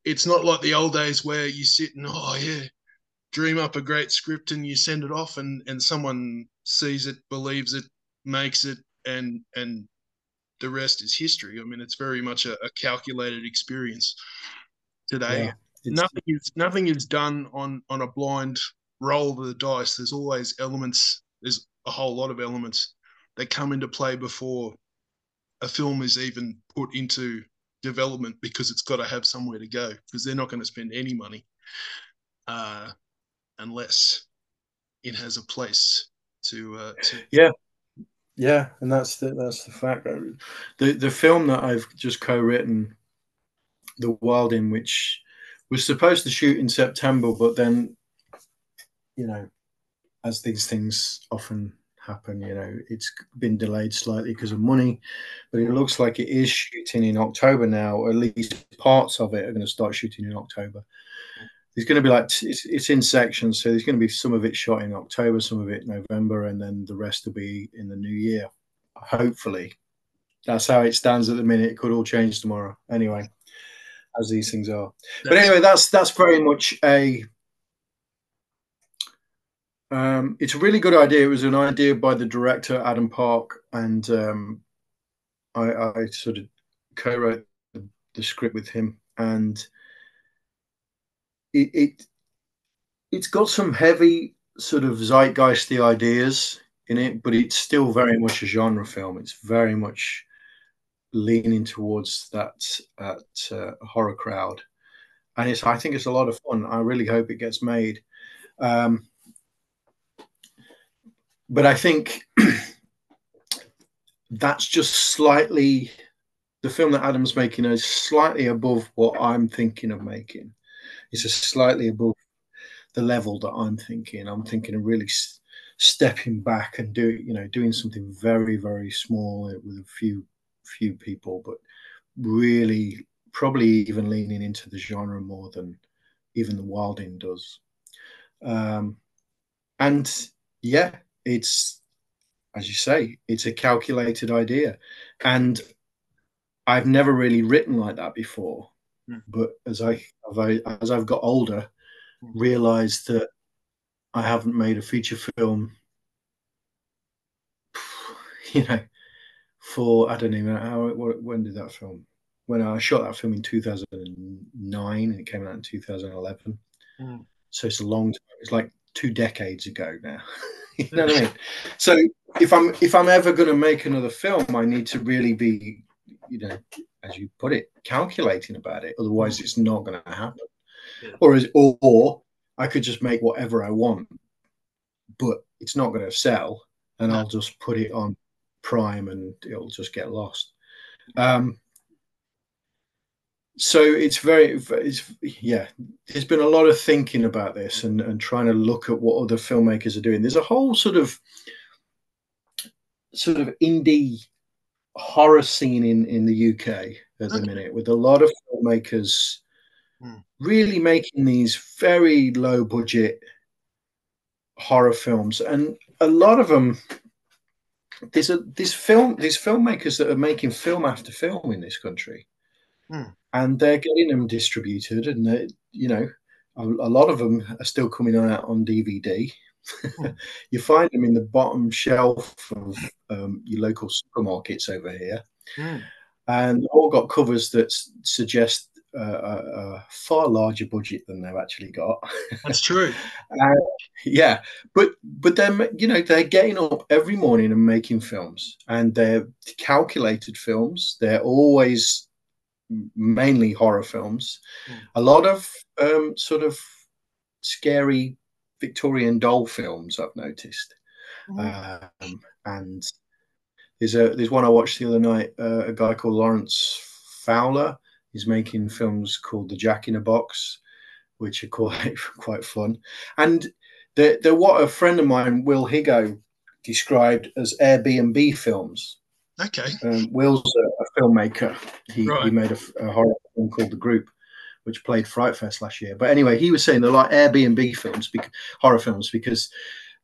it's not like the old days where you sit and oh yeah, dream up a great script and you send it off and and someone sees it, believes it, makes it, and and the rest is history. I mean, it's very much a, a calculated experience today. Yeah nothing is nothing is done on on a blind roll of the dice. There's always elements. There's a whole lot of elements that come into play before a film is even put into development because it's got to have somewhere to go because they're not going to spend any money uh, unless it has a place to, uh, to yeah yeah and that's the that's the fact the the film that i've just co-written the wilding which was supposed to shoot in September, but then, you know, as these things often happen, you know, it's been delayed slightly because of money, but it looks like it is shooting in October now. At least parts of it are going to start shooting in October. There's going to be like it's, it's in sections, so there's going to be some of it shot in October, some of it November, and then the rest will be in the new year. Hopefully, that's how it stands at the minute. It could all change tomorrow. Anyway as these things are. But anyway, that's that's very much a. Um, it's a really good idea. It was an idea by the director Adam Park, and um, I, I, sort of co-wrote the, the, script with him, and it, it it's got some heavy sort of zeitgeisty ideas in it, but it's still very much a genre film. It's very much leaning towards that that uh, horror crowd, and it's I think it's a lot of fun. I really hope it gets made. Um, but I think (clears throat) that's just slightly the film that Adam's making is slightly above what I'm thinking of making. It's a slightly above the level that I'm thinking. I'm thinking of really stepping back and do you know doing something very very small with a few few people, but really probably even leaning into the genre more than even the Wilding does. Um, and yeah, it's as you say, it's a calculated idea, and I've never really written like that before. mm. but as I, as I've got older, mm. realised that I haven't made a feature film. (sighs) You know, for I don't even know how when did that film when I shot that film in 2009 and it came out in 2011. Mm. So it's a long time. It's like two decades ago now. (laughs) you know what I (laughs) mean? So if I'm if I'm ever going to make another film, I need to really be, you know, as you put it, calculating about it. Otherwise, it's not going to happen. Yeah. Or, is, or or I could just make whatever I want, but it's not going to sell, and I'll just put it on Prime and it'll just get lost. Um, so it's very it's yeah there's been a lot of thinking about this and, and trying to look at what other filmmakers are doing there's a whole sort of sort of indie horror scene in in the uk at the minute with a lot of filmmakers hmm. really making these very low budget horror films and a lot of them there's a this film these filmmakers that are making film after film in this country Hmm. And they're getting them distributed, and you know, a, a, lot of them are still coming out on DVD. Hmm. (laughs) you find them in the bottom shelf of um, your local supermarkets over here, hmm. and all got covers that suggest a, a, far larger budget than they've actually got. That's true. (laughs) uh, yeah, but but then you know they're getting up every morning and making films, and they're calculated films. They're always mainly horror films. Mm. A lot of um, sort of scary Victorian doll films. I've noticed, mm. um, and there's a there's one I watched the other night. Uh, a guy called Lawrence Fowler. He's making films called The Jack in a Box, which are (laughs) quite quite fun. And the the what a friend of mine, Will Higo, described as Airbnb films. Okay. Um, Will's a, a filmmaker. He, right. he made a, a, horror film called The Group, which played Fright Fest last year. But anyway, he was saying they're like Airbnb films, because, horror films, because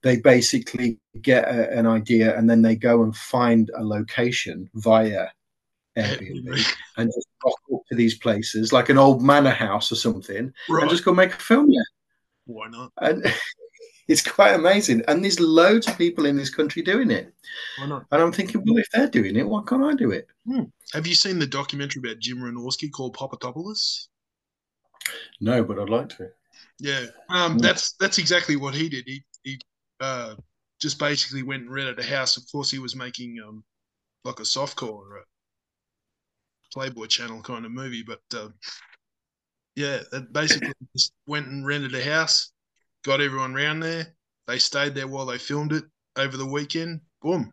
they basically get a, an idea and then they go and find a location via Airbnb (laughs) and just rock up to these places like an old manor house or something right. and just go make a film there. Why not? And (laughs) it's quite amazing. And there's loads of people in this country doing it. Why not? And I'm thinking, well, if they're doing it, why can't I do it? Hmm. Have you seen the documentary about Jim Wynorski called Popatopolis? No, but I'd like to. Yeah, um, hmm. that's that's exactly what he did. He he uh, just basically went and rented a house. Of course, he was making um, like a softcore or a Playboy Channel kind of movie, but uh, yeah, basically (coughs) just went and rented a house got everyone round there. They stayed there while they filmed it over the weekend. Boom,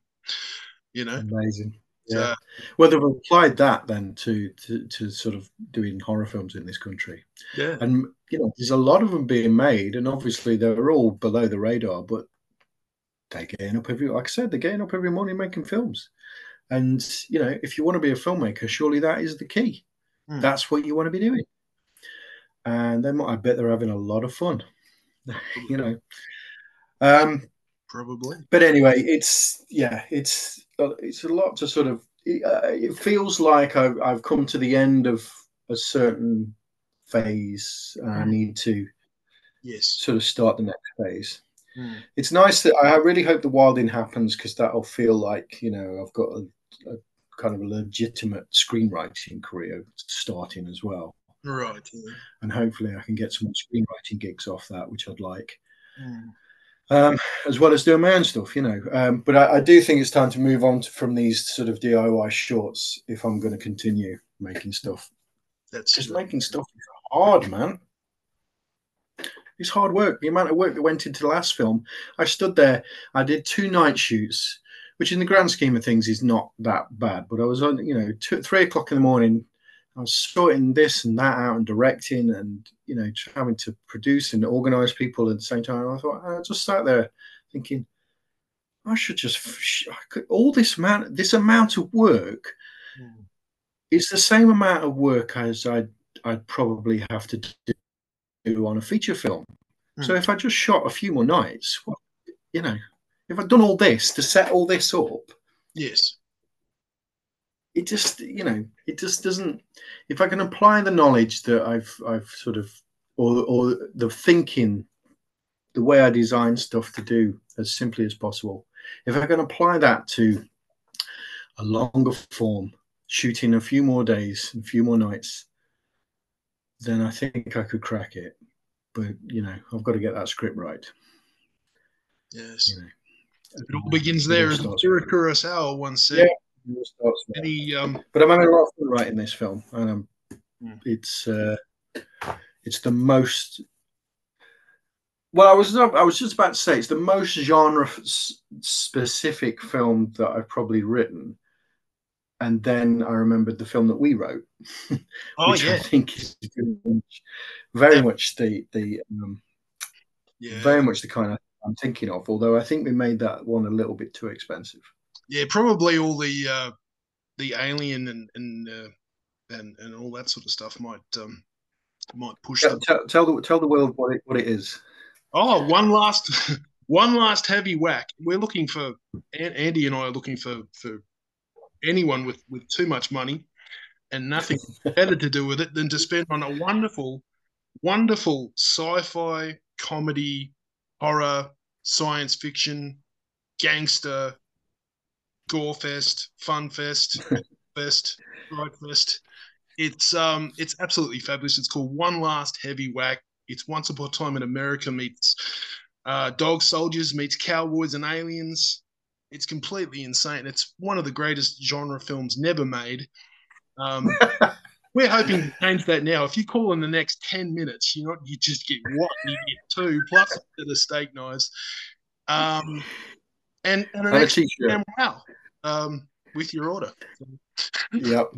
you know, amazing. Yeah. So, well, they've applied that then to, to to sort of doing horror films in this country. Yeah, and you know, there's a lot of them being made, and obviously they're all below the radar, but they're getting up every. Like I said, they're getting up every morning making films. And you know, if you want to be a filmmaker, surely that is the key. Hmm. That's what you want to be doing. And then I bet they're having a lot of fun. (laughs) you know. Um, Probably. But anyway, it's yeah, it's it's a lot to sort of. Uh, it feels like I've I've come to the end of a certain phase. And I mm. need to yes sort of start the next phase. Mm. It's nice that I really hope the wilding happens because that'll feel like you know I've got a, a kind of a legitimate screenwriting career starting as well. Right. And hopefully I can get some screenwriting gigs off that, which I'd like. Mm. Um, as well as doing my own stuff, you know. Um, but I, I, do think it's time to move on to, from these sort of DIY shorts if I'm going to continue making stuff. That's just true. making stuff is hard, man. It's hard work. The amount of work that went into the last film, I stood there. I did two night shoots, which in the grand scheme of things is not that bad. But I was on, you know, two, three o'clock in the morning, I was sorting this and that out and directing and you know having to produce and organize people at the same time. I thought I just sat there thinking I should just I could, all this amount this amount of work mm. is the same amount of work as I'd I'd probably have to do on a feature film. Mm. So if I just shot a few more nights, well, you know, if I'd done all this to set all this up, yes, it just you know it just doesn't. If I can apply the knowledge that I've I've sort of or or the thinking, the way I design stuff to do as simply as possible. If I can apply that to a longer form, shooting a few more days, a few more nights, then I think I could crack it. But you know, I've got to get that script right. Yes. You know, it all begins there, as Akira Kurosawa once said. Yeah, Any, um... But I'm having a lot of fun writing this film, and um, mm. it's uh, it's the most. Well, I was I was just about to say it's the most genre specific film that I've probably written, and then I remembered the film that we wrote, (laughs) oh, which yeah. I think is very much the the um, yeah. very much the kind of I'm thinking of. Although I think we made that one a little bit too expensive. Yeah, probably all the uh, the alien and and uh, and and all that sort of stuff might um, might push. Tell, tell, tell, the tell the world what it what it is. Oh, one last (laughs) one last heavy whack. We're looking for Andy and I are looking for for anyone with with too much money and nothing (laughs) better to do with it than to spend on a wonderful, wonderful sci-fi comedy, horror, science fiction, gangster, gore fest, fun fest, (laughs) fest, fright fest. It's um it's absolutely fabulous. It's called One Last Heavy Whack. It's Once Upon a Time in America meets uh, Dog Soldiers meets Cowboys and Aliens. It's completely insane. It's one of the greatest genre films never made. Um, (laughs) we're hoping to change that now. If you call in the next ten minutes, you know you just get one, you get two plus the steak knives, um, and and an and extra wow um, with your order. yep.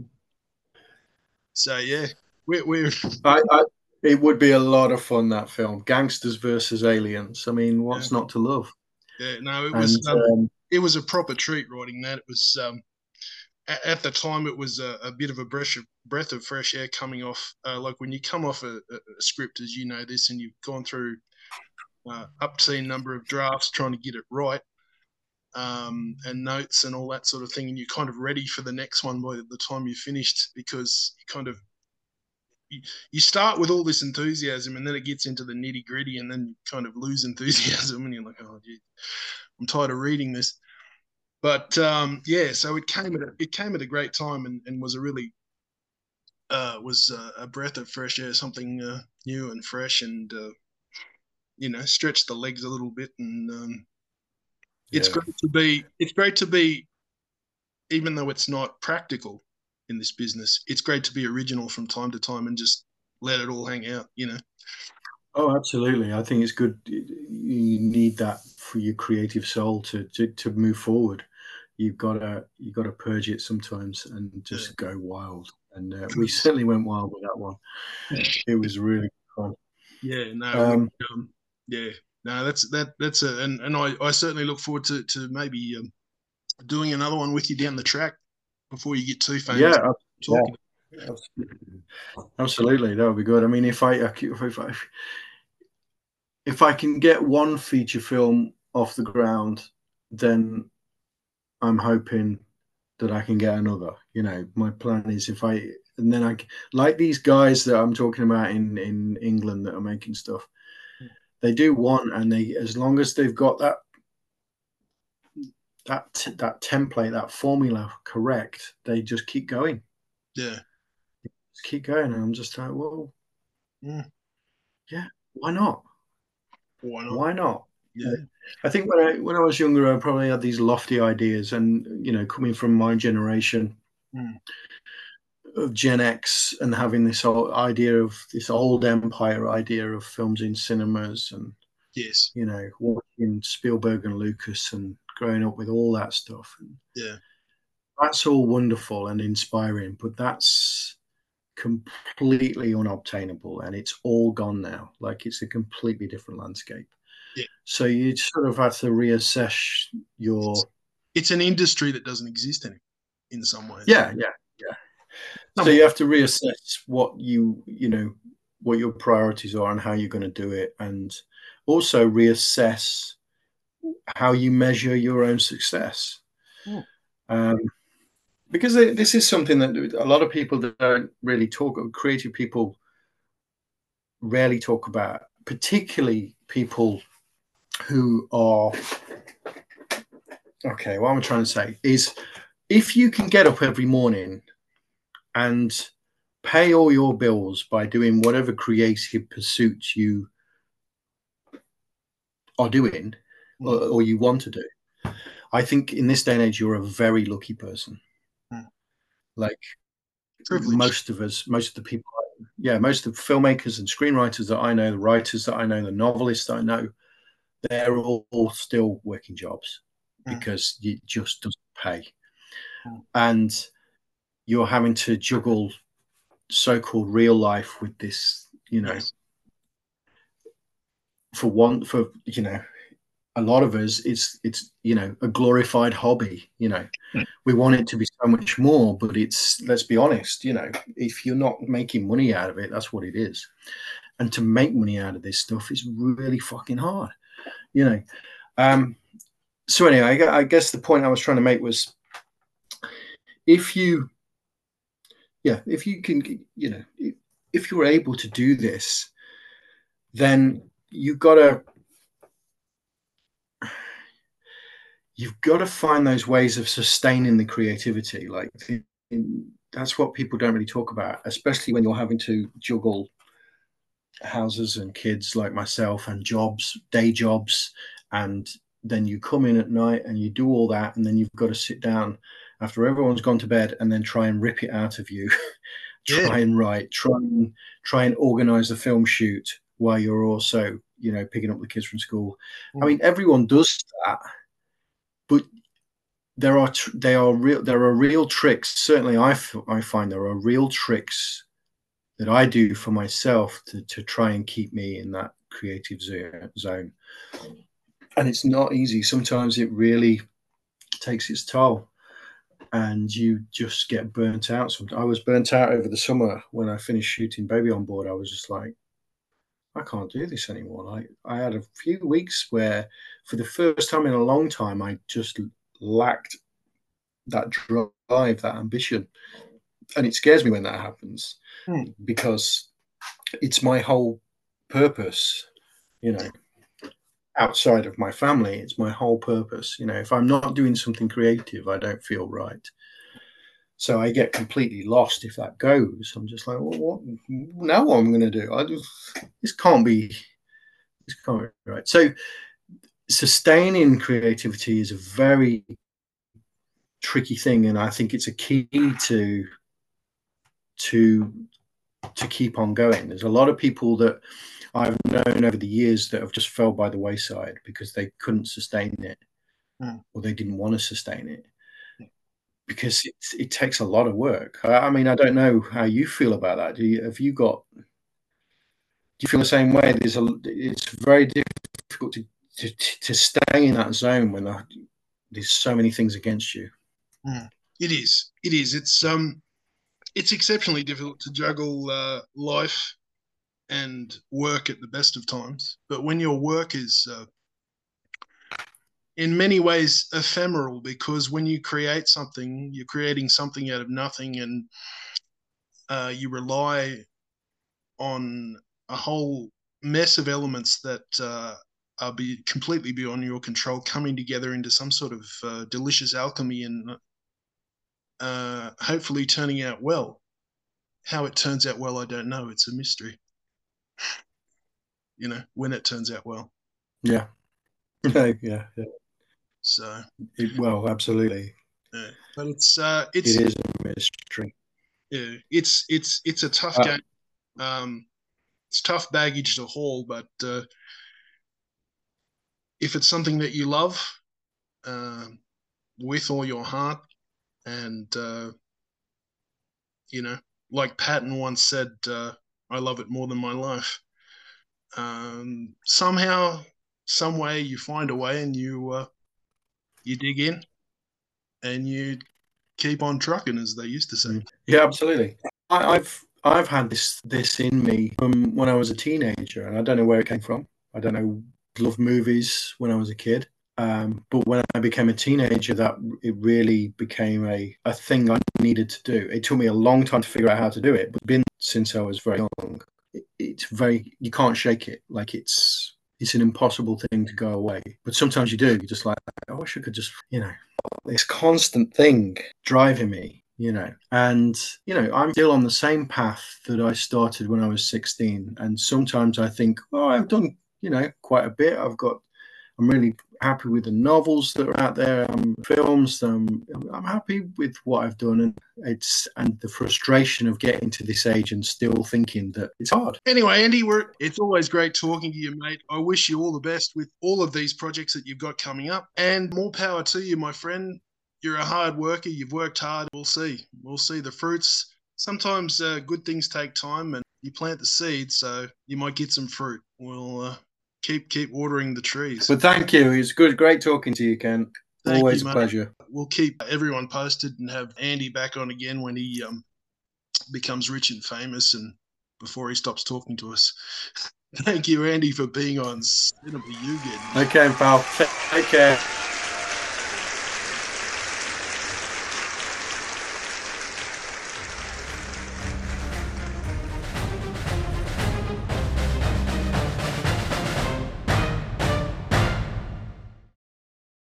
So yeah, we're, we're I, I, it would be a lot of fun that film, gangsters versus aliens. I mean, what's yeah. not to love? Yeah, no, it was and, um, um, it was a proper treat writing that. It was um, at, at, the time it was a, a, bit of a breath of, breath of fresh air coming off. Uh, like when you come off a, a, script, as you know this, and you've gone through uh, a number of drafts trying to get it right. Um, and notes and all that sort of thing, and you're kind of ready for the next one by the time you're finished because you kind of you, you start with all this enthusiasm and then it gets into the nitty gritty and then you kind of lose (laughs) enthusiasm and you're like, oh, gee, I'm tired of reading this. But um, yeah, so it came at a, it came at a great time and, and was a really uh, was a, a, breath of fresh air, something uh, new and fresh, and uh, you know, stretched the legs a little bit. And um, it's yeah. great to be. It's great to be, even though it's not practical in this business. It's great to be original from time to time and just let it all hang out. You know. Oh, absolutely. I think it's good. You need that for your creative soul to to, to move forward. You've got to you got to purge it sometimes and just go wild. And uh, we certainly went wild with that one. It was really fun. Yeah. No. Um, um, yeah. No. That's that. That's a and and I I certainly look forward to to maybe um, doing another one with you down the track before you get too famous. Yeah. Talking. Yeah. Absolutely, that would be good. I mean, if I if I if I can get one feature film off the ground, then I'm hoping that I can get another. You know, my plan is if I and then I like these guys that I'm talking about in in England that are making stuff. Hmm. They do one, and they as long as they've got that that that template, that formula correct, they just keep going. Yeah, just keep going, and I'm just like, well, yeah, yeah, why not? Why not? Why not? Yeah. I think when I when I was younger, I probably had these lofty ideas, and you know, coming from my generation mm. of Gen X, and having this whole idea of this old empire idea of films in cinemas, and yes, you know, watching Spielberg and Lucas, and growing up with all that stuff. And yeah, that's all wonderful and inspiring, but that's completely unobtainable and it's all gone now. Like it's a completely different landscape. Yeah. So you sort of have to reassess your. It's an industry that doesn't exist anymore in some ways. Yeah, yeah, yeah. So you have to reassess what you you know what your priorities are and how you're going to do it, and also reassess how you measure your own success. Hmm. Um, because this is something that a lot of people that don't really talk. Creative people rarely talk about, particularly people who are okay. What I'm trying to say is, if you can get up every morning and pay all your bills by doing whatever creative pursuits you are doing or, mm. or, you want to do. I think in this day and age, you're a very lucky person. Mm. Like Privilege. most of us, most of the people, yeah, most of the filmmakers and screenwriters that I know, the writers that I know, the novelists that I know, they're all, all still working jobs mm. because it just doesn't pay. Mm. And you're having to juggle so-called real life with this, you know, yes. for one, for you know, a lot of us, it's it's you know a glorified hobby. You know, mm. we want it to be so much more, but it's let's be honest. You know, if you're not making money out of it, that's what it is. And to make money out of this stuff is really fucking hard. You know. Um, so anyway, I, guess the point I was trying to make was, if you yeah, if you can, you know, if you're able to do this, then you've got to you've got to find those ways of sustaining the creativity. Like that's what people don't really talk about, especially when you're having to juggle houses and kids like myself and jobs, day jobs, and then you come in at night and you do all that, and then you've got to sit down after everyone's gone to bed and then try and rip it out of you (laughs) try yeah. and write try and try and organize the film shoot while you're also you know picking up the kids from school mm. i mean everyone does that but there are tr- they are real there are real tricks certainly I, f- I find there are real tricks that i do for myself to, to try and keep me in that creative zone and it's not easy sometimes it really takes its toll and you just get burnt out. I was burnt out over the summer when I finished shooting Baby on Board. I was just like, I can't do this anymore. Like I had a few weeks where, for the first time in a long time, I just lacked that drive, that ambition, and it scares me when that happens hmm. because it's my whole purpose, you know outside of my family. It's my whole purpose. You know, if I'm not doing something creative, I don't feel right. So I get completely lost if that goes. I'm just like, well, what now? What I'm going to do? I just this can't be this can't be right. So sustaining creativity is a very tricky thing, and I think it's a key to to to keep on going. There's a lot of people that I've known over the years that have just fell by the wayside because they couldn't sustain it mm. or they didn't want to sustain it because it, it takes a lot of work. I, I, mean, I don't know how you feel about that. Do you, have you got, do you feel the same way? There's a, it's very difficult to, to, to stay in that zone when there's so many things against you. Mm. It is. It is. It's um, it's exceptionally difficult to juggle uh, life and work at the best of times. But when your work is uh, in many ways ephemeral, because when you create something, you're creating something out of nothing, and uh, you rely on a whole mess of elements that uh, are be completely beyond your control coming together into some sort of uh, delicious alchemy and uh, hopefully turning out well. How it turns out well, I don't know. It's a mystery you know, when it turns out well. Yeah. (laughs) yeah, yeah. So it, well, absolutely. Yeah. But it's uh it's it is a mystery. Yeah, it's it's it's a tough uh, game. Um it's tough baggage to haul, but uh if it's something that you love, uh, with all your heart and uh you know, like Patton once said, uh, I love it more than my life. Um, somehow, some way, you find a way and you uh, you dig in and you keep on trucking, as they used to say. Yeah, absolutely. I, I've I've had this this in me from when I was a teenager, and I don't know where it came from. I don't know. Love movies when I was a kid, Um, but when I became a teenager, that it really became a, a thing I needed to do. It took me a long time to figure out how to do it, but been since I was very young. It, it's very you can't shake it. Like it's it's an impossible thing to go away. But sometimes you do. You're just like, I wish I could just, you know, this constant thing driving me you know and you know i'm still on the same path that i started when i was 16 and sometimes i think oh i've done you know quite a bit i've got i'm really happy with the novels that are out there um, films um, i'm happy with what i've done and it's and the frustration of getting to this age and still thinking that it's hard anyway andy we're it's always great talking to you mate i wish you all the best with all of these projects that you've got coming up and more power to you my friend you're a hard worker. You've worked hard. We'll see. We'll see the fruits. Sometimes uh, good things take time, and you plant the seed, so you might get some fruit. We'll uh, keep keep watering the trees. But thank you. It's good, great talking to you, Ken. Thank Always you, a pleasure. We'll keep everyone posted and have Andy back on again when he um, becomes rich and famous, and before he stops talking to us. (laughs) Thank you, Andy, for being on Cinema Yugen. Okay, pal. Take care.